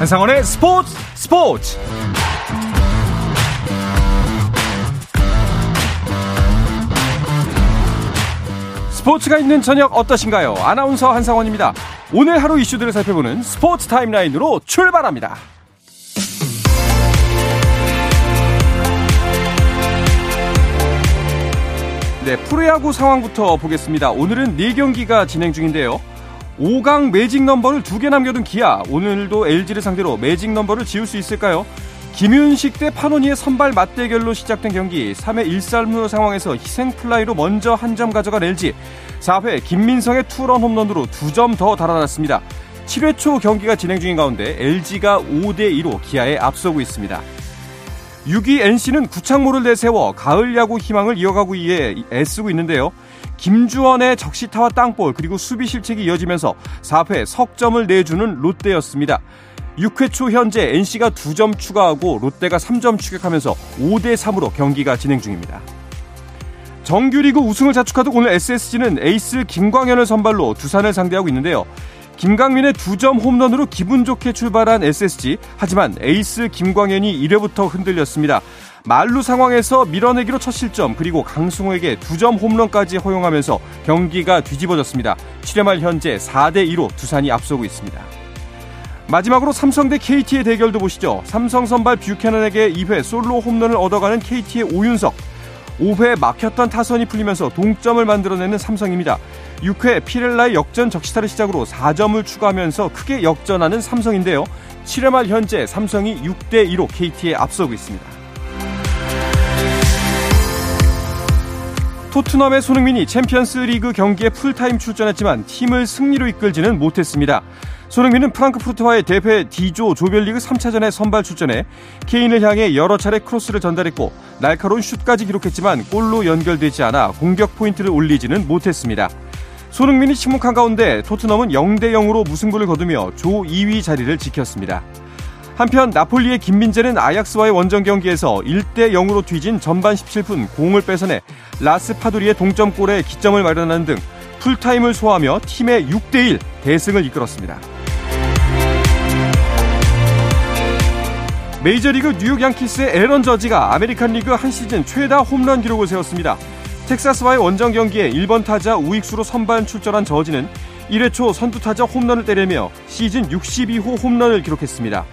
한상원의 스포츠 스포츠 스포츠가 있는 저녁 어떠신가요? 아나운서 한상원입니다. 오늘 하루 이슈들을 살펴보는 스포츠 타임라인으로 출발합니다. 네, 프로야구 상황부터 보겠습니다. 오늘은 4경기가 진행 중인데요. 5강 매직 넘버를 두 개 남겨둔 기아. 오늘도 LG를 상대로 매직 넘버를 지울 수 있을까요? 김윤식 대 파노니의 선발 맞대결로 시작된 경기 3회 1살무 상황에서 희생플라이로 먼저 한 점 가져간 LG 4회 김민성의 투런 홈런으로 두 점 더 달아났습니다. 7회 초 경기가 진행 중인 가운데 LG가 5대2로 기아에 앞서고 있습니다. 6위 NC는 구창모를 내세워 가을 야구 희망을 이어가기 위해 애쓰고 있는데요. 김주원의 적시타와 땅볼 그리고 수비 실책이 이어지면서 4회 석점을 내주는 롯데였습니다. 6회 초 현재 NC가 2점 추가하고 롯데가 3점 추격하면서 5대 3으로 경기가 진행 중입니다. 정규리그 우승을 자축하던 오늘 SSG는 에이스 김광현을 선발로 두산을 상대하고 있는데요. 김강민의 2점 홈런으로 기분 좋게 출발한 SSG. 하지만 에이스 김광현이 1회부터 흔들렸습니다. 말루 상황에서 밀어내기로 첫 실점 그리고 강승호에게 2점 홈런까지 허용하면서 경기가 뒤집어졌습니다. 7회 말 현재 4대 2로 두산이 앞서고 있습니다. 마지막으로 삼성 대 KT의 대결도 보시죠. 삼성 선발 뷰캐넌에게 2회 솔로 홈런을 얻어가는 KT의 오윤석. 5회 막혔던 타선이 풀리면서 동점을 만들어내는 삼성입니다. 6회 피렐라의 역전 적시타를 시작으로 4점을 추가하면서 크게 역전하는 삼성인데요. 7회 말 현재 삼성이 6대2로 KT에 앞서고 있습니다. 토트넘의 손흥민이 챔피언스 리그 경기에 풀타임 출전했지만 팀을 승리로 이끌지는 못했습니다. 손흥민은 프랑크푸르트와의 대회 D조 조별리그 3차전에 선발 출전해 케인을 향해 여러 차례 크로스를 전달했고 날카로운 슛까지 기록했지만 골로 연결되지 않아 공격 포인트를 올리지는 못했습니다. 손흥민이 침묵한 가운데 토트넘은 0대 0으로 무승부를 거두며 조 2위 자리를 지켰습니다. 한편 나폴리의 김민재는 아약스와의 원정 경기에서 1대 0으로 뒤진 전반 17분 공을 뺏어내 라스파도리의 동점골에 기점을 마련하는 등 풀타임을 소화하며 팀의 6대 1 대승을 이끌었습니다. 메이저리그 뉴욕 양키스의 에런 저지가 아메리칸 리그 한 시즌 최다 홈런 기록을 세웠습니다. 텍사스와의 원정 경기에 1번 타자 우익수로 선발 출전한 저지는 1회 초 선두 타자 홈런을 때리며 시즌 62호 홈런을 기록했습니다.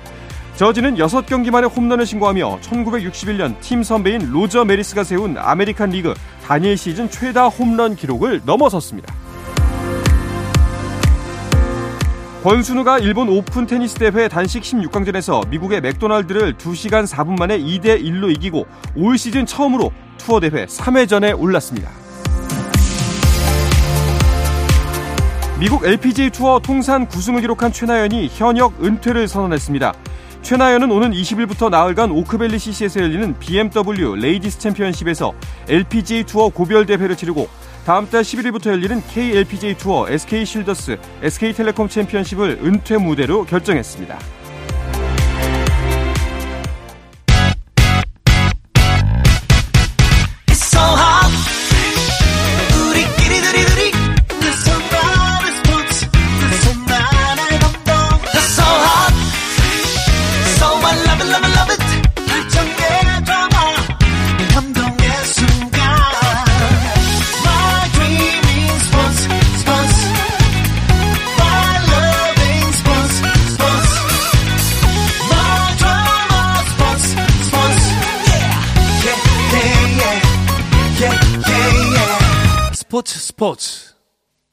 저지는 6경기 만에 홈런을 신고하며 1961년 팀 선배인 로저 메리스가 세운 아메리칸 리그 단일 시즌 최다 홈런 기록을 넘어섰습니다. 권순우가 일본 오픈 테니스 대회 단식 16강전에서 미국의 맥도날드를 2시간 4분 만에 2대 1로 이기고 올 시즌 처음으로 투어 대회 3회전에 올랐습니다. 미국 LPGA 투어 통산 9승을 기록한 최나연이 현역 은퇴를 선언했습니다. 최나연은 오는 20일부터 나흘간 오크밸리 CC에서 열리는 BMW 레이디스 챔피언십에서 LPGA 투어 고별 대회를 치르고 다음 달 11일부터 열리는 KLPGA 투어 SK 실더스 SK텔레콤 챔피언십을 은퇴 무대로 결정했습니다.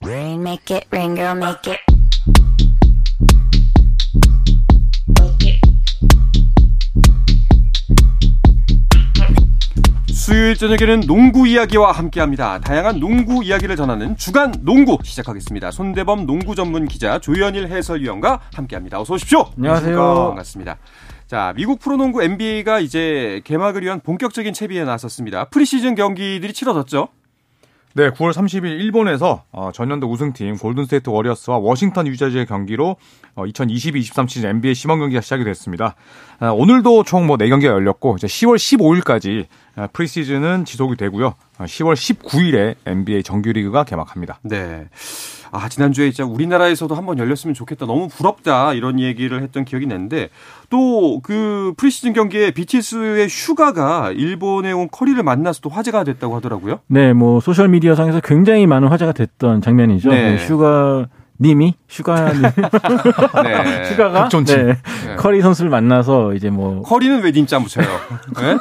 Rain make it rain girl make it 수요일 저녁에는 농구 이야기와 함께합니다. 다양한 농구 이야기를 전하는 주간 농구 시작하겠습니다. 손대범 농구 전문 기자 조현일 해설위원과 함께합니다. 어서 오십시오. 안녕하세요. 반갑습니다. 자, 미국 프로농구 NBA가 이제 개막을 위한 본격적인 채비에 나섰습니다. 프리시즌 경기들이 치러졌죠? 네, 9월 30일 일본에서 어, 전년도 우승팀 골든스테이트 워리어스와 워싱턴 위저즈의 경기로 어, 2022-23 시즌 NBA 시범 경기가 시작이 됐습니다. 아, 오늘도 총 뭐 4경기가 열렸고 이제 10월 15일까지 아, 프리시즌은 지속이 되고요. 아, 10월 19일에 NBA 정규리그가 개막합니다. 네. 아, 지난주에 진짜 우리나라에서도 한번 열렸으면 좋겠다. 너무 부럽다. 이런 얘기를 했던 기억이 나는데 또 그 프리시즌 경기에 BTS의 슈가가 일본에 온 커리를 만나서 또 화제가 됐다고 하더라고요. 네, 뭐 소셜 미디어 상에서 굉장히 많은 화제가 됐던 장면이죠. 네. 뭐 슈가 님이 슈가님 네. 슈가가 극존칭. 네, 커리 선수를 만나서 이제 뭐 커리는 왜 님자 붙여요? 네?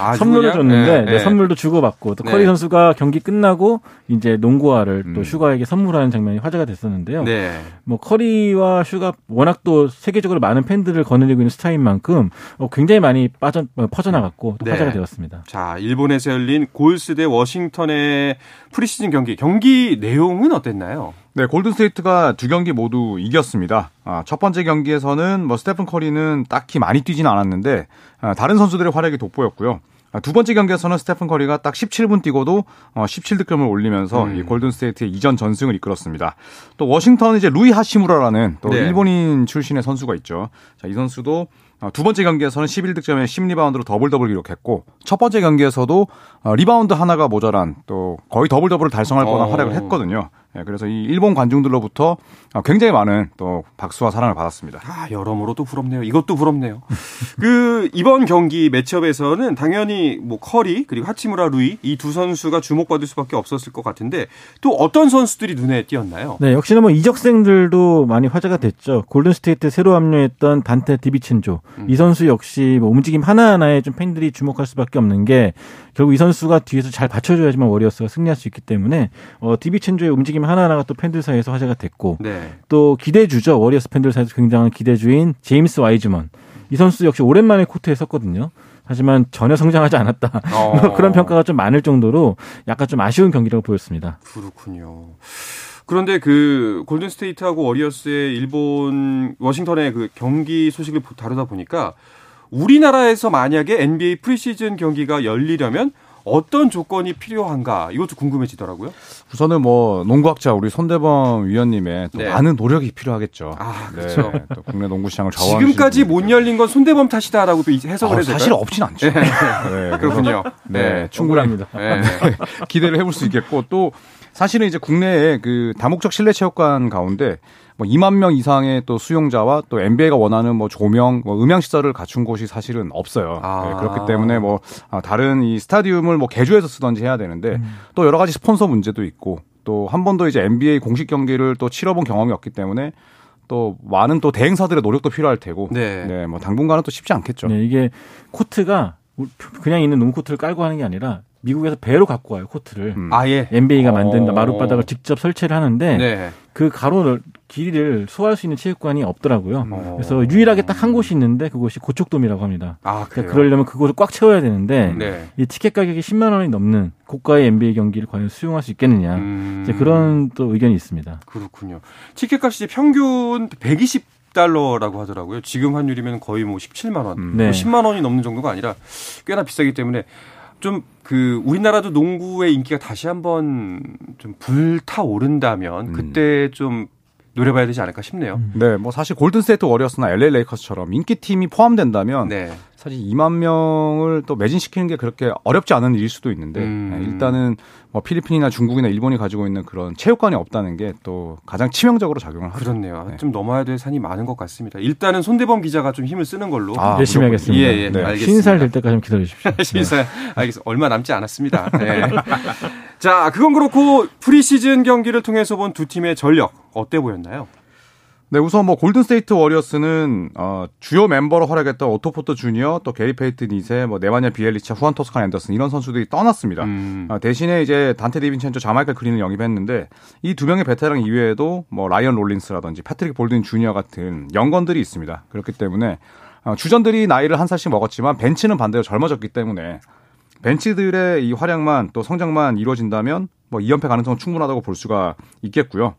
아주 선물을 줬는데 네, 네, 네. 선물도 주고받고 또 네. 커리 선수가 경기 끝나고 이제 농구화를 또 음. 슈가에게 선물하는 장면이 화제가 됐었는데요. 네. 뭐 커리와 슈가 워낙 또 세계적으로 많은 팬들을 거느리고 있는 스타인 만큼 어, 굉장히 많이 빠져 어, 퍼져나갔고 또 네. 화제가 되었습니다. 자, 일본에서 열린 골스 대 워싱턴의 프리시즌 경기. 경기 내용은 어땠나요? 네, 골든스테이트가 두 경기 모두 이겼습니다. 아, 첫 번째 경기에서는 뭐 스테픈 커리는 딱히 많이 뛰지는 않았는데 아, 다른 선수들의 활약이 돋보였고요. 아, 두 번째 경기에서는 스테픈 커리가 딱 17분 뛰고도 어, 17득점을 올리면서 음. 이 골든스테이트의 2전 전승을 이끌었습니다. 또 워싱턴은 이제 루이 하치무라라는 또 네. 일본인 출신의 선수가 있죠. 자, 이 선수도 어, 두 번째 경기에서는 11득점에 10리바운드로 더블 더블 기록했고 첫 번째 경기에서도 어, 리바운드 하나가 모자란 또 거의 더블 더블을 달성할 뻔한 어. 활약을 했거든요. 예, 그래서 이 일본 관중들로부터 어, 굉장히 많은 또 박수와 사랑을 받았습니다. 아, 여러모로 또 부럽네요. 이것도 부럽네요. 그 이번 경기 매치업에서는 당연히 뭐 커리 그리고 하치무라 루이 이 두 선수가 주목받을 수밖에 없었을 것 같은데 또 어떤 선수들이 눈에 띄었나요? 네, 역시나 뭐 이적생들도 많이 화제가 됐죠. 골든스테이트 새로 합류했던 단테 디빈첸조. 음. 이 선수 역시 뭐 움직임 하나하나에 좀 팬들이 주목할 수밖에 없는 게 결국 이 선수가 뒤에서 잘 받쳐줘야지만 워리어스가 승리할 수 있기 때문에 어, 디빈첸조의 움직임 하나하나가 또 팬들 사이에서 화제가 됐고 네. 또 기대주죠. 워리어스 팬들 사이에서 굉장한 기대주인 제임스 와이즈먼. 이 선수 역시 오랜만에 코트에 섰거든요. 하지만 전혀 성장하지 않았다. 어. 뭐 그런 평가가 좀 많을 정도로 약간 좀 아쉬운 경기라고 보였습니다. 그렇군요. 그런데 그 골든 스테이트하고 워리어스의 일본 워싱턴의 그 경기 소식을 보- 다루다 보니까 우리나라에서 만약에 NBA 프리시즌 경기가 열리려면 어떤 조건이 필요한가 이것도 궁금해지더라고요. 우선은 뭐 농구학자 우리 손대범 위원님의 또 네. 많은 노력이 필요하겠죠. 아, 그렇죠. 네, 또 국내 농구 시장을 좌우하는 지금까지 못 열린 건 손대범 탓이다라고 또 해석을 해도 될까요? 사실 없진 않죠. 네, 그래서 그렇군요. 네, 충분히 억울합니다. 네. 기대를 해볼 수 있겠고 또 사실은 이제 국내에 그 다목적 실내 체육관 가운데 뭐 2만 명 이상의 또 수용자와 또 NBA가 원하는 뭐 조명, 뭐 음향 시설을 갖춘 곳이 사실은 없어요. 아. 네, 그렇기 때문에 뭐 아, 다른 이 스타디움을 뭐 개조해서 쓰던지 해야 되는데 음. 또 여러 가지 스폰서 문제도 있고 또 한 번도 이제 NBA 공식 경기를 또 치러본 경험이 없기 때문에 또 많은 또 대행사들의 노력도 필요할 테고 네. 네, 뭐 당분간은 또 쉽지 않겠죠. 네, 이게 코트가 그냥 있는 농구 코트를 깔고 하는 게 아니라 미국에서 배로 갖고 와요 코트를. 음. 아 예. NBA가 어. 만든 마룻바닥을 직접 설치를 하는데 네. 그 가로를 길이를 소화할 수 있는 체육관이 없더라고요. 어. 그래서 유일하게 딱 한 곳이 있는데 그곳이 고척돔이라고 합니다. 아, 그래요. 그러니까 그러려면 그곳을 꽉 채워야 되는데 네. 이 티켓 가격이 10만 원이 넘는 고가의 NBA 경기를 과연 수용할 수 있겠느냐. 음. 이제 그런 또 의견이 있습니다. 그렇군요. 티켓 값이 평균 120 달러라고 하더라고요. 지금 환율이면 거의 뭐 17만 원, 음. 네. 뭐 10만 원이 넘는 정도가 아니라 꽤나 비싸기 때문에 좀 그 우리나라도 농구의 인기가 다시 한번 좀 불타오른다면 음. 그때 좀 노려봐야 되지 않을까 싶네요. 네, 뭐 사실 골든스테이트 워리어스나 LA 레이커스처럼 인기 팀이 포함된다면 네. 사실 2만 명을 또 매진시키는 게 그렇게 어렵지 않은 일일 수도 있는데 음. 네, 일단은 뭐 필리핀이나 중국이나 일본이 가지고 있는 그런 체육관이 없다는 게 또 가장 치명적으로 작용을 하죠. 그렇네요. 네. 좀 넘어야 될 산이 많은 것 같습니다. 일단은 손대범 기자가 좀 힘을 쓰는 걸로. 아, 열심히. 하겠습니다. 예, 예, 네. 알겠습니다. 쉰 살 될 때까지 좀 기다려 주십시오. 쉰 살 알겠습니다. 얼마 남지 않았습니다. 네. 자, 그건 그렇고 프리시즌 경기를 통해서 본 두 팀의 전력 어때 보였나요? 네, 우선 뭐 골든스테이트 워리어스는 어, 주요 멤버로 활약했던 오토포터 주니어, 또 게리 페이튼 2세, 뭐 네마냐 비엘리차, 후안 토스칸 앤더슨 이런 선수들이 떠났습니다. 음. 아, 대신에 이제 단테 디빈첸조, 자마이클 그린을 영입했는데 이 두 명의 베테랑 이외에도 뭐 라이언 롤린스라든지 패트릭 볼드윈 주니어 같은 영건들이 있습니다. 그렇기 때문에 어, 주전들이 나이를 한 살씩 먹었지만 벤치는 반대로 젊어졌기 때문에 벤치들의 이 활약만 또 성장만 이루어진다면 뭐 2연패 가능성은 충분하다고 볼 수가 있겠고요.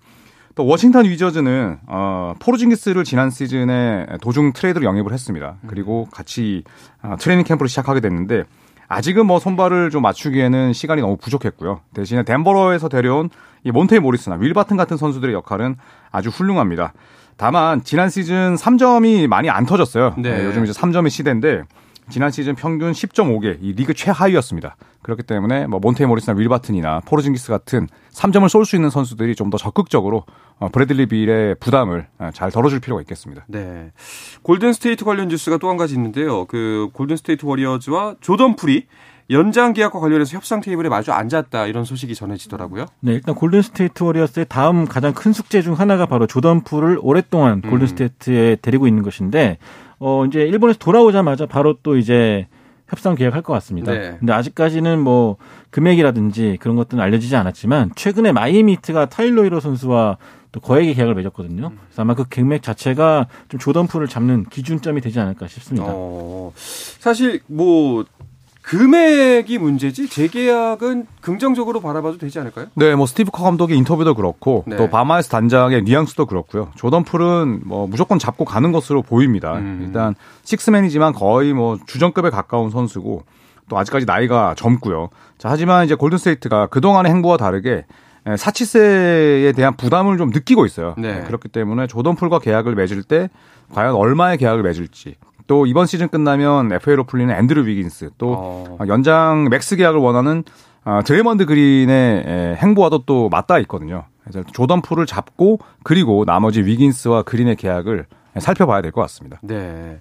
또 워싱턴 위저즈는 어, 포르징기스를 지난 시즌에 도중 트레이드로 영입을 했습니다. 그리고 같이 어, 트레이닝 캠프를 시작하게 됐는데 아직은 뭐 손발을 좀 맞추기에는 시간이 너무 부족했고요. 대신에 덴버에서 데려온 이 몬테 모리스나 윌 바튼 같은 선수들의 역할은 아주 훌륭합니다. 다만 지난 시즌 3점이 많이 안 터졌어요. 네. 네, 요즘 이제 3점의 시대인데 지난 시즌 평균 10.5개, 이 리그 최하위였습니다. 그렇기 때문에 뭐 몬테 모리스나 윌바튼이나 포르징기스 같은 3점을 쏠 수 있는 선수들이 좀 더 적극적으로 어, 브래들리 빌의 부담을 어, 잘 덜어줄 필요가 있겠습니다. 네. 골든 스테이트 관련 뉴스가 또 한 가지 있는데요. 그 골든 스테이트 워리어즈와 조던 풀이 연장 계약과 관련해서 협상 테이블에 마주 앉았다 이런 소식이 전해지더라고요. 네, 일단 골든 스테이트 워리어스의 다음 가장 큰 숙제 중 하나가 바로 조던 풀을 오랫동안 음. 골든 스테이트에 데리고 있는 것인데 어 이제 일본에서 돌아오자마자 바로 또 이제 협상 계약할 것 같습니다. 네. 근데 아직까지는 뭐 금액이라든지 그런 것들은 알려지지 않았지만 최근에 마이애미 히트가 타일러 히로 선수와 또 거액의 계약을 맺었거든요. 그래서 아마 그 금액 자체가 좀 조던 풀을 잡는 기준점이 되지 않을까 싶습니다. 어, 사실 뭐 금액이 문제지 재계약은 긍정적으로 바라봐도 되지 않을까요? 네, 뭐 스티브 커 감독의 인터뷰도 그렇고 네. 또 밥 마이어스 단장의 뉘앙스도 그렇고요. 조던 풀은 뭐 무조건 잡고 가는 것으로 보입니다. 음. 일단 식스맨이지만 거의 뭐 주전급에 가까운 선수고 또 아직까지 나이가 젊고요. 자, 하지만 이제 골든 스테이트가 그동안의 행보와 다르게 에, 사치세에 대한 부담을 좀 느끼고 있어요. 네. 그렇기 때문에 조던 풀과 계약을 맺을 때 과연 얼마의 계약을 맺을지 또 이번 시즌 끝나면 FA로 풀리는 앤드류 위긴스 또 어. 어, 연장 맥스 계약을 원하는 어, 드레이먼드 그린의 에, 행보와도 또 맞닿아 있거든요. 그래서 조던 풀을 잡고 그리고 나머지 위긴스와 그린의 계약을 살펴봐야 될 것 같습니다. 네.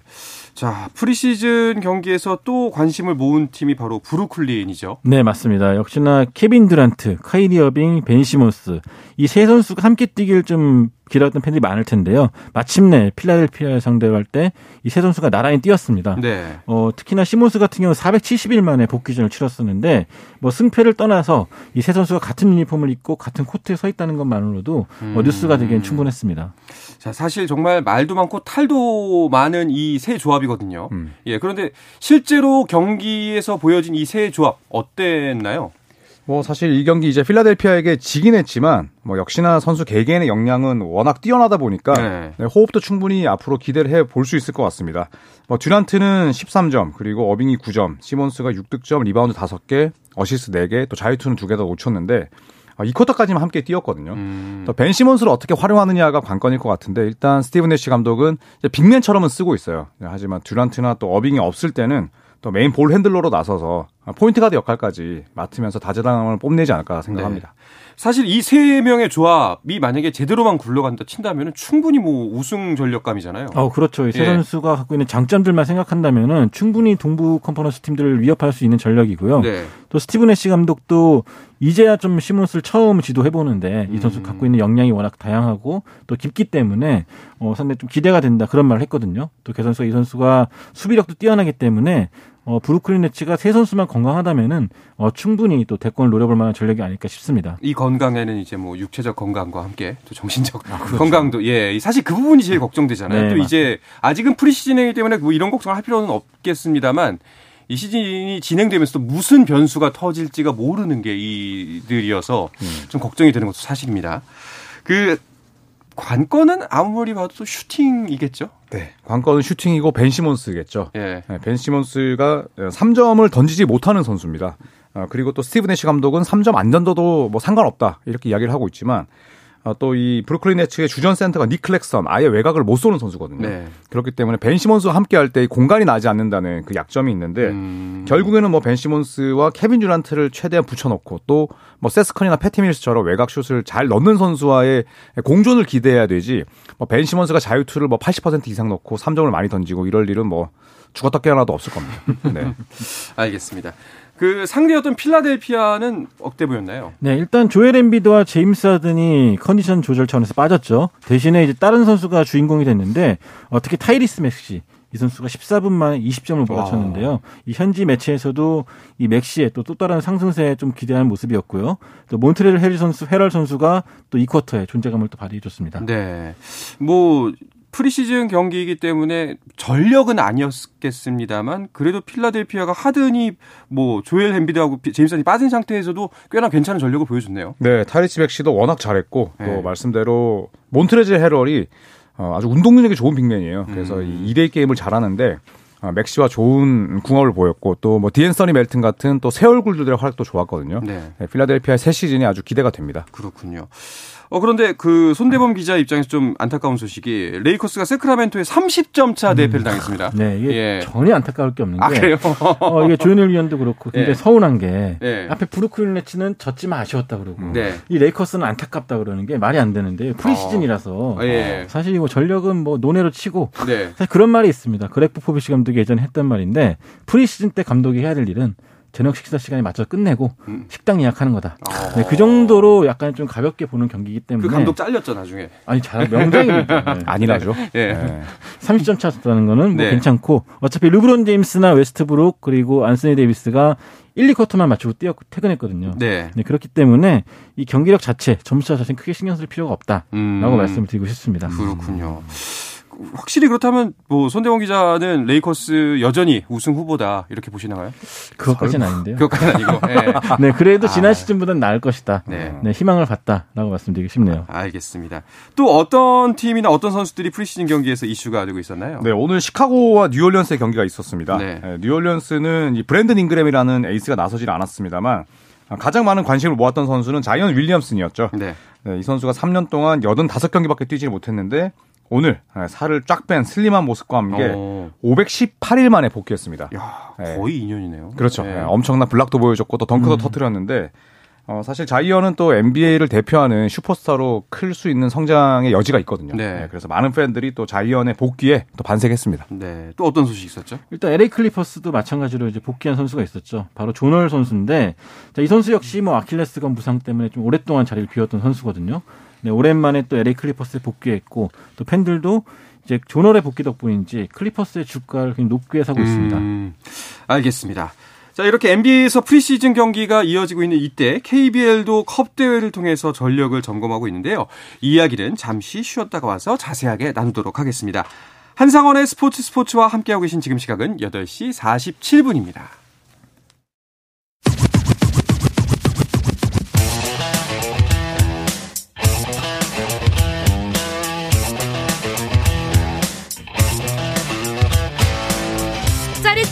자, 프리시즌 경기에서 또 관심을 모은 팀이 바로 브루클린이죠. 네, 맞습니다. 역시나 케빈 듀란트, 카이리 어빙, 벤 시몬스 이 세 선수가 함께 뛰길 좀 기다렸던 팬들이 많을 텐데요. 마침내 필라델피아를 상대로 할 때 이 세 선수가 나란히 뛰었습니다. 네. 어, 특히나 시몬스 같은 경우 470일 만에 복귀전을 치렀었는데 뭐 승패를 떠나서 이 세 선수가 같은 유니폼을 입고 같은 코트에 서 있다는 것만으로도 어, 뉴스가 되기엔 충분했습니다. 자, 사실 정말 말도 많고 탈도 많은 이 세 조합이거든요. 음. 예, 그런데 실제로 경기에서 보여진 이 세 조합 어땠나요? 뭐 사실 이 경기 이제 필라델피아에게 지긴 했지만 뭐 역시나 선수 개개인의 역량은 워낙 뛰어나다 보니까 네. 네, 호흡도 충분히 앞으로 기대를 해 볼 수 있을 것 같습니다. 뭐 듀란트는 13점, 그리고 어빙이 9점, 시몬스가 6득점, 리바운드 5개, 어시스트 4개, 또 자유투는 2개 더 놓쳤는데 어, 2쿼터까지만 함께 뛰었거든요. 음. 또 벤 시몬스를 어떻게 활용하느냐가 관건일 것 같은데 일단 스티브 내시 감독은 빅맨처럼은 쓰고 있어요. 네, 하지만 듀란트나 또 어빙이 없을 때는 또 메인 볼 핸들러로 나서서 포인트 가드 역할까지 맡으면서 다재다능함을 뽐내지 않을까 생각합니다. 사실 이 세 명의 조합이 만약에 제대로만 굴러간다 친다면 충분히 뭐 우승 전력감이잖아요. 어, 그렇죠. 이세 예. 선수가 갖고 있는 장점들만 생각한다면은 충분히 동부 컨퍼런스 팀들을 위협할 수 있는 전력이고요. 네. 또 스티브 내쉬 감독도 이제야 좀 시몬스를 처음 지도해 보는데 이 선수 갖고 있는 역량이 워낙 다양하고 또 깊기 때문에 어 상당히 좀 기대가 된다 그런 말을 했거든요. 또 개 선수가 이 선수가 수비력도 뛰어나기 때문에 어 브루클린 네츠가 세 선수만 건강하다면은 어 충분히 또 대권을 노려볼 만한 전력이 아닐까 싶습니다. 이 건강에는 이제 뭐 육체적 건강과 함께 또 정신적 건강도 예 사실 그 부분이 제일 걱정되잖아요. 네, 또 이제 아직은 프리시즌이기 때문에 뭐 이런 걱정을 할 필요는 없겠습니다만 이 시즌이 진행되면서 또 무슨 변수가 터질지가 모르는 게 이들이어서 좀 걱정이 되는 것도 사실입니다. 그 관건은 아무리 봐도 또 슈팅이겠죠. 네. 관건은 슈팅이고 벤 시몬스겠죠. 예. 네, 벤 시몬스가 3점을 던지지 못하는 선수입니다. 어, 그리고 또 스티브 내쉬 감독은 3점 안 던져도 뭐 상관없다 이렇게 이야기를 하고 있지만 어, 또 이 브루클린 네츠의 주전 센터가 닉 클랙스턴 아예 외곽을 못 쏘는 선수거든요. 네. 그렇기 때문에 벤 시몬스와 함께 할 때 공간이 나지 않는다는 그 약점이 있는데 음. 결국에는 뭐 벤 시몬스와 케빈 듀란트를 최대한 붙여놓고 또 뭐 세스 커리나 패티 밀스처럼 외곽 슛을 잘 넣는 선수와의 공존을 기대해야 되지 뭐 벤 시몬스가 자유투를 뭐 80% 이상 넣고 3점을 많이 던지고 이럴 일은 뭐 죽었다 깨어나도 없을 겁니다. 네. 알겠습니다. 그 상대였던 필라델피아는 어때 보였나요? 네, 일단 조엘 엠비드와 제임스 하든이 컨디션 조절 차원에서 빠졌죠. 대신에 이제 다른 선수가 주인공이 됐는데 어, 특히 타이리스 맥시 이 선수가 14분 만에 20점을 몰아쳤는데요. 이 현지 매체에서도 이 맥시의 또, 또 다른 상승세에 좀 기대하는 모습이었고요. 또 몬트레즐 해리 선수, 헤럴 선수가 또 이 쿼터에 존재감을 또 발휘해줬습니다. 네. 뭐 프리시즌 경기이기 때문에 전력은 아니었겠습니다만 그래도 필라델피아가 하든이 뭐 조엘 엠비드하고 비- 제임슨이 빠진 상태에서도 꽤나 괜찮은 전력을 보여줬네요. 네, 타이리스 맥시도 워낙 잘했고 또 네. 말씀대로 몬트레즐 헤럴이 어, 아주 운동 능력이 좋은 빅맨이에요. 그래서 이 2대2 게임을 잘하는데 어, 맥시와 좋은 궁합을 보였고 또 뭐 디앤서니 멜튼 같은 또 새 얼굴들의 활약도 좋았거든요. 네. 네, 필라델피아의 새 시즌이 아주 기대가 됩니다. 그렇군요. 어, 그런데 그 손대범 기자 입장에서 좀 안타까운 소식이 레이커스가 새크라멘토에 30점 차 대패를 당했습니다. 네, 이게 예. 전혀 안타까울 게 없는 게 아, 그래요? 어, 이게 조현일 위원도 그렇고 근데 예. 서운한 게 예. 앞에 브루클린 네츠는 졌지만 아쉬웠다 그러고 네. 이 레이커스는 안타깝다 그러는 게 말이 안 되는데 프리시즌이라서 어, 예. 사실 이거 전력은 뭐 논외로 치고 네. 사실 그런 말이 있습니다. 그렉 포포비치 감독 이 예전에 했던 말인데 프리시즌 때 감독이 해야 될 일은 저녁 식사 시간에 맞춰 끝내고 음. 식당 예약하는 거다. 어. 네, 그 정도로 약간 좀 가볍게 보는 경기이기 때문에 그 감독 잘렸죠, 나중에. 아니 잘 명장입니다. 네. 아니라죠. 예. 네. 30점 차였다는 거는 뭐 네. 괜찮고 어차피 르브론 제임스나 웨스트브룩 그리고 안소니 데이비스가 1, 2쿼터만 마치고 퇴근했거든요. 네. 네, 그렇기 때문에 이 경기력 자체, 점수차 자체는 크게 신경 쓸 필요가 없다라고 음. 말씀을 드리고 싶습니다. 그렇군요. 확실히 그렇다면 뭐 손대범 기자는 레이커스 여전히 우승 후보다 이렇게 보시나요? 그것까지는 아닌데요. 그것까지는 아니고. 예. 네, 그래도 지난 아. 시즌보다는 나을 것이다. 네. 네, 희망을 봤다라고 말씀드리고 싶네요. 알겠습니다. 또 어떤 팀이나 어떤 선수들이 프리시즌 경기에서 이슈가 되고 있었나요? 네, 오늘 시카고와 뉴올리언스의 경기가 있었습니다. 네. 네, 뉴올리언스는 이 브랜든 잉그램이라는 에이스가 나서질 않았습니다만 아, 가장 많은 관심을 모았던 선수는 자이언 윌리엄슨이었죠. 네. 네, 이 선수가 3년 동안 85경기밖에 뛰지 못했는데 오늘 네, 살을 쫙 뺀 슬림한 모습과 함께 어. 518일 만에 복귀했습니다. 야, 네. 거의 2년이네요. 그렇죠. 네, 엄청난 블락도 보여줬고 또 덩크도 음. 터트렸는데 어, 사실 자이언은 또 NBA를 대표하는 슈퍼스타로 클 수 있는 성장의 여지가 있거든요. 네. 그래서 많은 팬들이 또 자이언의 복귀에 또 반색했습니다. 네. 또 어떤 소식 있었죠? 일단 LA 클리퍼스도 마찬가지로 이제 복귀한 선수가 있었죠. 바로 존 월 선수인데 자, 이 선수 역시 뭐 아킬레스건 부상 때문에 좀 오랫동안 자리를 비웠던 선수거든요. 네, 오랜만에 또 LA 클리퍼스에 복귀했고 또 팬들도 이제 존 월의 복귀 덕분인지 클리퍼스의 주가를 굉장히 높게 사고 있습니다. 음, 알겠습니다. 자, 이렇게 NBA에서 프리시즌 경기가 이어지고 있는 이때 KBL도 컵 대회를 통해서 전력을 점검하고 있는데요. 이 이야기는 잠시 쉬었다가 와서 자세하게 나누도록 하겠습니다. 한상원의 스포츠 스포츠와 함께하고 계신 지금 시각은 8시 47분입니다.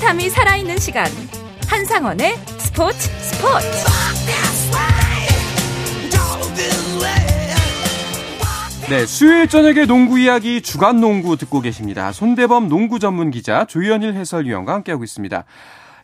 짜릿함이 살아있는 시간 한상원의 스포츠 스포츠 네, 수요일 저녁에 농구 이야기 주간 농구 듣고 계십니다. 손대범 농구 전문 기자 조현일 해설위원과 함께하고 있습니다.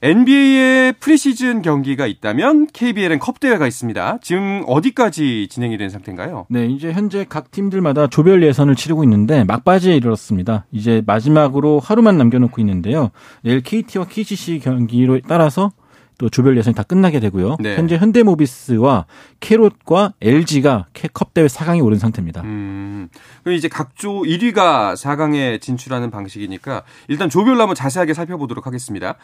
NBA의 프리시즌 경기가 있다면 KBL엔 컵 대회가 있습니다. 지금 어디까지 진행이 된 상태인가요? 네, 이제 현재 각 팀들마다 조별 예선을 치르고 있는데 막바지에 이르렀습니다. 이제 마지막으로 하루만 남겨놓고 있는데요. 내일 KT와 KCC 경기로 따라서 또 조별 예선이 다 끝나게 되고요. 네. 현재 현대모비스와 캐롯과 LG가 컵 대회 4강에 오른 상태입니다. 음, 그럼 이제 각조 1위가 4강에 진출하는 방식이니까 일단 조별로 한번 자세하게 살펴보도록 하겠습니다.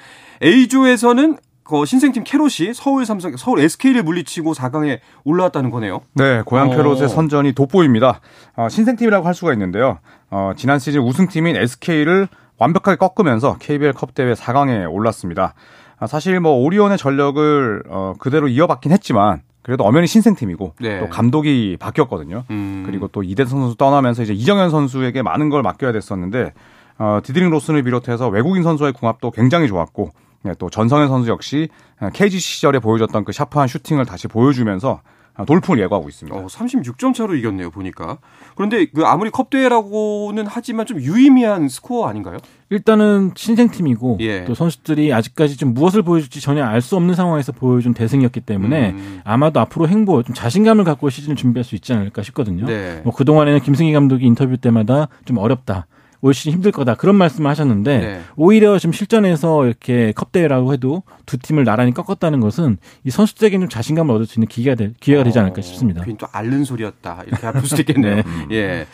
A조에서는 그 신생팀 캐롯이 서울 삼성, 서울 SK를 물리치고 4강에 올라왔다는 거네요. 네, 고양 어. 캐롯의 선전이 돋보입니다. 어, 신생팀이라고 할 수가 있는데요. 어, 지난 시즌 우승팀인 SK를 완벽하게 꺾으면서 KBL 컵 대회 4강에 올랐습니다. 아, 사실 뭐 오리온의 전력을 어, 그대로 이어받긴 했지만 그래도 엄연히 신생팀이고 네. 또 감독이 바뀌었거든요. 음. 그리고 또 이대성 선수 떠나면서 이제 이정현 선수에게 많은 걸 맡겨야 됐었는데 어, 디드릭 로슨을 비롯해서 외국인 선수와의 궁합도 굉장히 좋았고 네, 또 전성현 선수 역시 KGC 시절에 보여줬던 그 sharp한 슈팅을 다시 보여주면서 어, 돌풍을 예고하고 있습니다. 어, 36점 차로 이겼네요, 보니까. 그런데 그 아무리 컵대회라고는 하지만 좀 유의미한 스코어 아닌가요? 일단은 신생팀이고 예. 또 선수들이 아직까지 좀 무엇을 보여줄지 전혀 알 수 없는 상황에서 보여준 대승이었기 때문에 음. 아마도 앞으로 행보 좀 자신감을 갖고 시즌을 준비할 수 있지 않을까 싶거든요. 네. 뭐 그동안에는 김승희 감독이 인터뷰 때마다 좀 어렵다. 올 시즌 힘들 거다. 그런 말씀을 하셨는데 네. 오히려 좀 실전에서 이렇게 컵 대회라고 해도 두 팀을 나란히 꺾었다는 것은 이 선수들에게는 좀 자신감을 얻을 수 있는 기회가, 되, 기회가 되지 않을까 싶습니다. 어, 괜히 또 앓는 소리였다. 이렇게 아플 수도 있겠네요. 네. 예.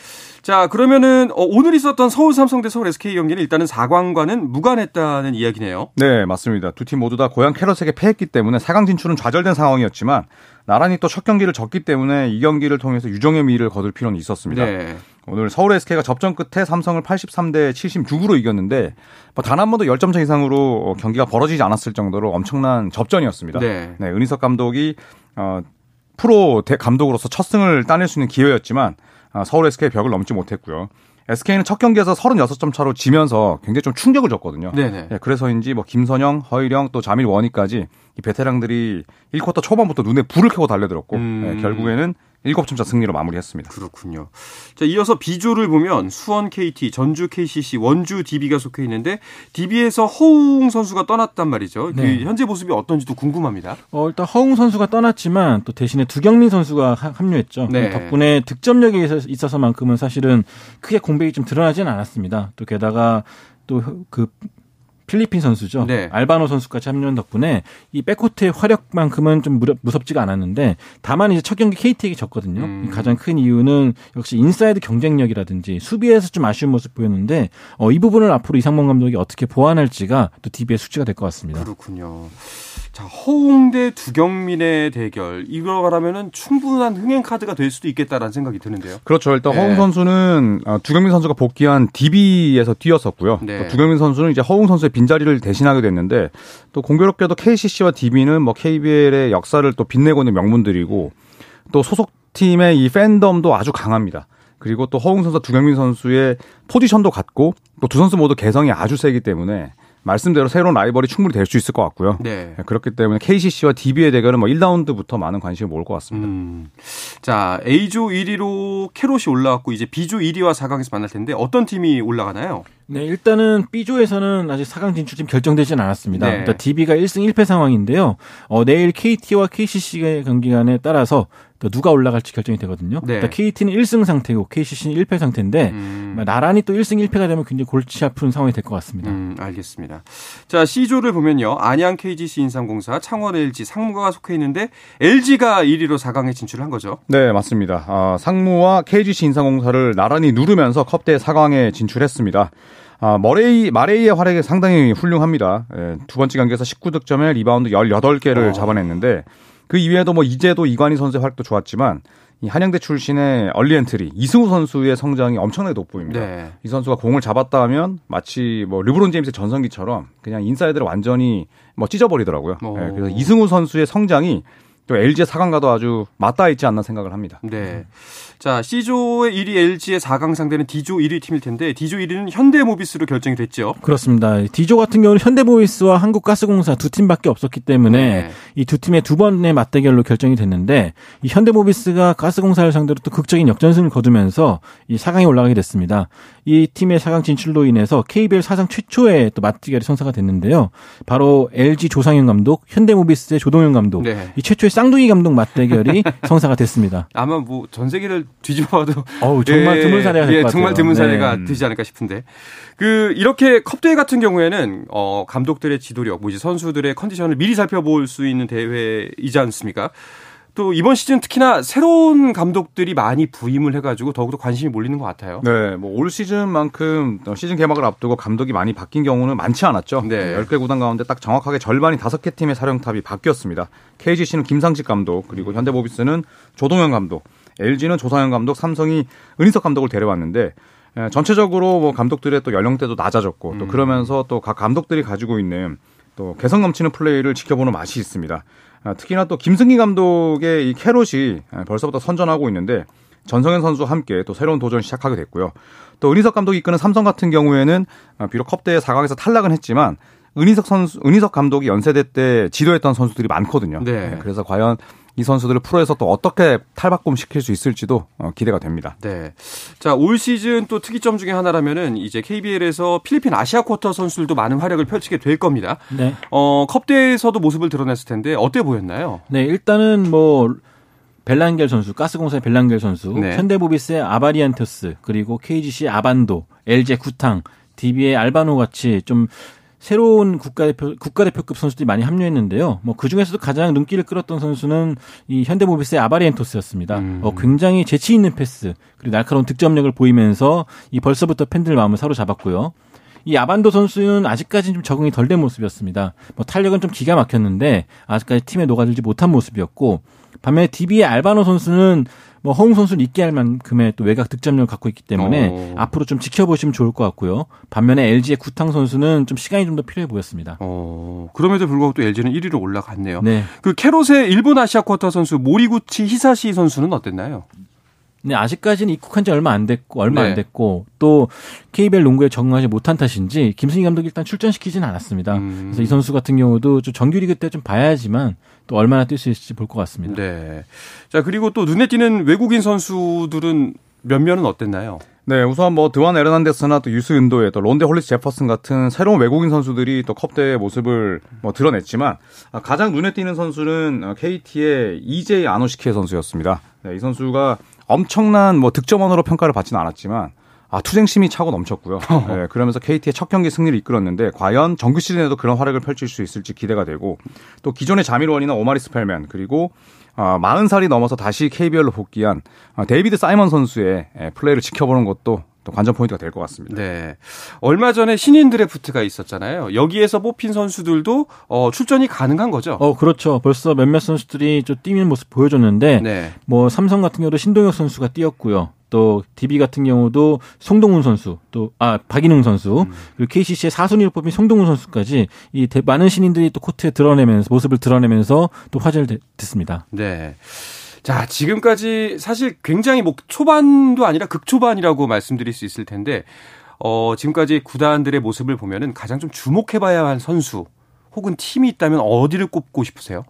자, 그러면은 어, 오늘 있었던 서울 삼성 대 서울 SK 경기는 일단은 4강과는 무관했다는 이야기네요. 네, 맞습니다. 두 팀 모두 다 고양 캐럿에게 패했기 때문에 4강 진출은 좌절된 상황이었지만 나란히 또 첫 경기를 졌기 때문에 이 경기를 통해서 유종의 미를 거둘 필요는 있었습니다. 네. 오늘 서울 SK가 접전 끝에 삼성을 83대 76으로 이겼는데 뭐단한 번도 10점 차 이상으로 경기가 벌어지지 않았을 정도로 엄청난 접전이었습니다. 네. 은희석 감독이 어, 프로 대 감독으로서 첫 승을 따낼 수 있는 기회였지만 어, 서울 SK의 벽을 넘지 못했고요. SK는 첫 경기에서 36점 차로 지면서 굉장히 좀 충격을 줬거든요. 네네. 예, 그래서인지 뭐 김선영, 허일영 또 자밀 원희까지 이 베테랑들이 1쿼터 초반부터 눈에 불을 켜고 달려들었고 음. 예, 결국에는 7점차 승리로 마무리했습니다. 그렇군요. 자, 이어서 B조를 보면 수원 KT, 전주 KCC, 원주 DB가 속해 있는데 DB에서 허웅 선수가 떠났단 말이죠. 네. 그 현재 모습이 어떤지도 궁금합니다. 어, 일단 허웅 선수가 떠났지만 또 대신에 두경민 선수가 하- 합류했죠. 네. 덕분에 득점력에 있어- 있어서만큼은 사실은 크게 공백이 좀 드러나지는 않았습니다. 또 게다가 또 그 필리핀 선수죠. 네. 알바노 선수까지 합류한 덕분에 이 백코트의 화력만큼은 좀 무섭지가 않았는데 다만 이제 첫 경기 KT에게 졌거든요. 음. 가장 큰 이유는 역시 인사이드 경쟁력이라든지 수비에서 좀 아쉬운 모습 보였는데 어, 이 부분을 앞으로 이상범 감독이 어떻게 보완할지가 또 DB의 숙제가 될 것 같습니다. 그렇군요. 자, 허웅대 두경민의 대결. 이거라면은 충분한 흥행 카드가 될 수도 있겠다라는 생각이 드는데요. 그렇죠. 일단 네. 허웅 선수는 어, 두경민 선수가 복귀한 DB에서 뛰었었고요. 네. 또 두경민 선수는 이제 허웅 선수의 빈자리를 대신하게 됐는데 또 공교롭게도 KCC와 DB는 뭐 KBL의 역사를 또 빛내고 있는 명문들이고 또 소속 팀의 이 팬덤도 아주 강합니다. 그리고 또 허웅 선수, 두경민 선수의 포지션도 같고 또 두 선수 모두 개성이 아주 세기 때문에 말씀대로 새로운 라이벌이 충분히 될 수 있을 것 같고요. 네. 그렇기 때문에 KCC와 DB의 대결은 뭐 1라운드부터 많은 관심이 모을 것 같습니다. 음. 자, A조 1위로 캐롯이 올라왔고 이제 B조 1위와 4강에서 만날 텐데 어떤 팀이 올라가나요? 네, 일단은 B조에서는 아직 4강 진출팀 결정되진 않았습니다. 네. 일단 DB가 1승 1패 상황인데요. 어, 내일 KT와 KCC의 경기간에 따라서 또 누가 올라갈지 결정이 되거든요. 네. 일단 KT는 1승 상태고 KCC는 1패 상태인데 음. 나란히 또 1승 1패가 되면 굉장히 골치 아픈 상황이 될 것 같습니다. 음, 알겠습니다. 자, C조를 보면요. 안양 KGC 인삼공사, 창원 LG, 상무가 속해 있는데 LG가 1위로 4강에 진출한 거죠. 네, 맞습니다. 아, 상무와 KGC 인삼공사를 나란히 누르면서 컵대회 4강에 진출했습니다. 아, 머레이, 마레이의 활약이 상당히 훌륭합니다. 예, 두 번째 경기에서 19득점에 리바운드 18개를 어. 잡아냈는데 그 이외에도 뭐 이재도 이관희 선수의 활약도 좋았지만 이 한양대 출신의 early entry 이승우 선수의 성장이 엄청나게 돋보입니다. 네. 이 선수가 공을 잡았다 하면 마치 뭐 르브론 제임스의 전성기처럼 그냥 inside를 완전히 뭐 찢어버리더라고요. 오. 예, 그래서 이승우 선수의 성장이 또 LG의 4강과도 아주 맞닿아 있지 않나 생각을 합니다. 네. 자, C조의 1위 LG의 4강 상대는 D조 1위 팀일 텐데 D조 1위는 현대모비스로 결정이 됐죠. 그렇습니다. D조 같은 경우는 현대모비스와 한국가스공사 두 팀밖에 없었기 때문에 네. 이두 팀의 두 번의 맞대결로 결정이 됐는데 이 현대모비스가 가스공사를 상대로 또 극적인 역전승을 거두면서 이 4강에 올라가게 됐습니다. 이 팀의 4강 진출로 인해서 KBL 사상 최초의 또 맞대결이 성사가 됐는데요. 바로 LG 조상현 감독, 현대모비스의 조동현 감독, 네. 이 최초의 쌍둥이 감독 맞대결이 성사가 됐습니다. 아마 뭐 전 세계를 뒤집어봐도 어우, 정말 드문 사례가 될 예, 것 같아요. 정말 드문 사례가 네. 되지 않을까 싶은데 그 이렇게 컵 대회 같은 경우에는 어 감독들의 지도력, 뭐 이제 선수들의 컨디션을 미리 살펴볼 수 있는 대회이지 않습니까? 또 이번 시즌 특히나 새로운 감독들이 많이 부임을 해가지고 더욱더 관심이 몰리는 것 같아요. 네, 뭐 올 시즌만큼 시즌 개막을 앞두고 감독이 많이 바뀐 경우는 많지 않았죠. 네. 10개 구단 가운데 딱 정확하게 절반이 5개 팀의 사령탑이 바뀌었습니다. KGC는 김상식 감독, 그리고 현대모비스는 조동현 감독, LG는 조상현 감독, 삼성이 은희석 감독을 데려왔는데 에, 전체적으로 뭐 감독들의 또 연령대도 낮아졌고 또 그러면서 또 각 감독들이 가지고 있는 또 개성 넘치는 플레이를 지켜보는 맛이 있습니다. 아, 특히나 또 김승기 감독의 이 캐롯이 아, 벌써부터 선전하고 있는데 전성현 선수와 함께 또 새로운 도전을 시작하게 됐고요. 또 은희석 감독이 이끄는 삼성 같은 경우에는 아, 비록 컵대 4강에서 탈락은 했지만 은희석 선수, 은희석 감독이 연세대 때 지도했던 선수들이 많거든요. 네. 그래서 과연 이 선수들을 프로에서 또 어떻게 탈바꿈 시킬 수 있을지도 어, 기대가 됩니다. 네. 자, 올 시즌 또 특이점 중에 하나라면은 이제 KBL에서 필리핀 아시아 쿼터 선수들도 많은 활약을 펼치게 될 겁니다. 네. 어, 컵대에서도 모습을 드러냈을 텐데 어때 보였나요? 네, 일단은 뭐 벨란겔 선수, 가스공사의 벨란겔 선수, 네. 현대모비스의 아바리안토스, 그리고 KGC 아반도, LG 구탕, DB의 알바노 같이 좀 새로운 국가대표 국가대표급 선수들이 많이 합류했는데요. 뭐 그 중에서도 가장 눈길을 끌었던 선수는 이 현대모비스의 아바리엔토스였습니다. 음. 어, 굉장히 재치 있는 패스 그리고 날카로운 득점력을 보이면서 이 벌써부터 팬들 마음을 사로잡았고요. 이 아반도 선수는 아직까지는 좀 적응이 덜 된 모습이었습니다. 뭐 탄력은 좀 기가 막혔는데 아직까지 팀에 녹아들지 못한 모습이었고 반면에 DB의 알바노 선수는 뭐 허웅 선수를 잊게 할 만큼의 또 외곽 득점력을 갖고 있기 때문에 오. 앞으로 좀 지켜보시면 좋을 것 같고요. 반면에 LG의 구탕 선수는 좀 시간이 좀 더 필요해 보였습니다. 어, 그럼에도 불구하고 또 LG는 1위로 올라갔네요. 네. 그 캐롯의 일본 아시아 쿼터 선수 모리구치 히사시 선수는 어땠나요? 근데 아직까지는 입국한 지 얼마 안 됐고 얼마 네. 안 됐고 또 KBL 농구에 적응하지 못한 탓인지 김승기 감독이 일단 출전시키지는 않았습니다. 음. 그래서 이 선수 같은 경우도 좀 정규리그 때 좀 봐야지만 또 얼마나 뛸 수 있을지 볼 것 같습니다. 네. 자, 그리고 또 눈에 띄는 외국인 선수들은 몇몇은 어땠나요? 네, 우선 뭐 드완 에르난데스나 또 유슈 은도예 또 론데 홀리스 제퍼슨 같은 새로운 외국인 선수들이 또 컵대회 모습을 뭐 드러냈지만 아, 가장 눈에 띄는 선수는 KT의 EJ 아노시케 선수였습니다. 네, 이 선수가 엄청난 뭐 득점원으로 평가를 받지는 않았지만 아, 투쟁심이 차고 넘쳤고요. 네, 그러면서 KT의 첫 경기 승리를 이끌었는데 과연 정규 시즌에도 그런 활약을 펼칠 수 있을지 기대가 되고 또 기존의 자밀 워니나 오마리 스펠맨 그리고 아, 40살이 넘어서 다시 KBL로 복귀한 아, 데이비드 사이먼 선수의 예, 플레이를 지켜보는 것도 또 관전 포인트가 될 것 같습니다. 네. 얼마 전에 신인 드래프트가 있었잖아요. 여기에서 뽑힌 선수들도 어, 출전이 가능한 거죠? 어, 그렇죠. 벌써 몇몇 선수들이 좀 뛰는 모습 보여줬는데 네. 뭐 삼성 같은 경우도 신동혁 선수가 뛰었고요. 또 DB 같은 경우도 송동훈 선수, 또 아 박인웅 선수, 그리고 KCC의 사순위로 뽑힌 송동훈 선수까지 이 대- 많은 신인들이 또 코트에 드러내면서 모습을 드러내면서 또 화제를 대- 됐습니다. 네. 자, 지금까지 사실 굉장히 뭐 초반도 아니라 극초반이라고 말씀드릴 수 있을 텐데, 어, 지금까지 구단들의 모습을 보면은 가장 좀 주목해봐야 할 선수 혹은 팀이 있다면 어디를 꼽고 싶으세요?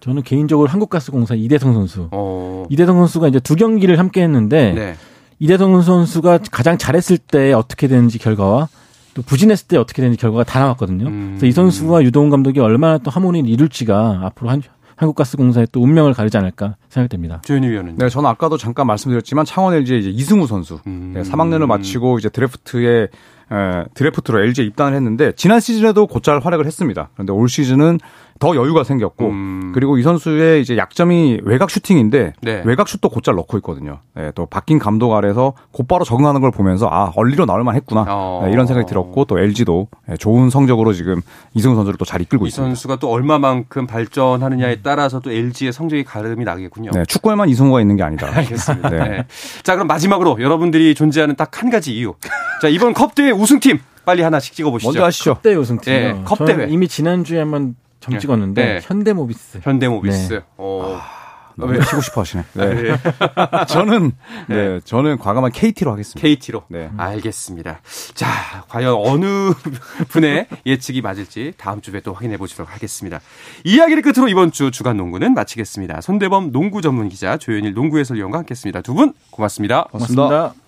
저는 개인적으로 한국가스공사 이대성 선수. 어, 이대성 선수가 이제 두 경기를 함께 했는데 네. 이대성 선수가 가장 잘했을 때 어떻게 되는지 결과와 또 부진했을 때 어떻게 되는지 결과가 다 나왔거든요. 음. 그래서 이 선수와 유동훈 감독이 얼마나 또 하모니를 이룰지가 앞으로 한, 한국가스공사의 또 운명을 가리지 않을까 생각됩니다. 조현희 위원은. 네, 저는 아까도 잠깐 말씀드렸지만 창원 LG의 이제 이승우 선수 음. 네, 3학년을 마치고 이제 드래프트에 에, 드래프트로 LG에 입단을 했는데 지난 시즌에도 곧잘 활약을 했습니다. 그런데 올 시즌은 더 여유가 생겼고 음. 그리고 이 선수의 이제 약점이 외곽 슈팅인데 네. 외곽 슛도 곧잘 넣고 있거든요. 네, 또 바뀐 감독 아래서 곧바로 적응하는 걸 보면서 아 얼리로 나올만 했구나 어. 네, 이런 생각이 들었고 또 LG도 좋은 성적으로 지금 이승우 선수를 또 잘 이끌고 이 있습니다. 선수가 또 얼마만큼 발전하느냐에 따라서 또 LG의 성적이 가름이 나겠군요. 네, 축구에만 이승우가 있는 게 아니다. 알겠습니다. 네. 네. 자, 그럼 마지막으로 여러분들이 존재하는 딱 한 가지 이유. 자, 이번 컵 대회 우승팀 빨리 하나씩 찍어보시죠. 먼저 하시죠. 컵대회 우승팀이요. 네, 컵대회. 이미 지난주에 한번 점 네. 찍었는데 네. 현대모비스. 현대모비스. 네. 어. 너무 치고 싶어 하시네. 네. 네. 저는 네, 저는 과감한 KT로 하겠습니다. KT로. 네. 알겠습니다. 자, 과연 어느 분의 예측이 맞을지 다음 주에 또 확인해 보도록 하겠습니다. 이야기를 끝으로 이번 주 주간 농구는 마치겠습니다. 손대범 농구 전문 기자 조현일 농구 해설위원과 함께했습니다. 두 분 고맙습니다. 고맙습니다.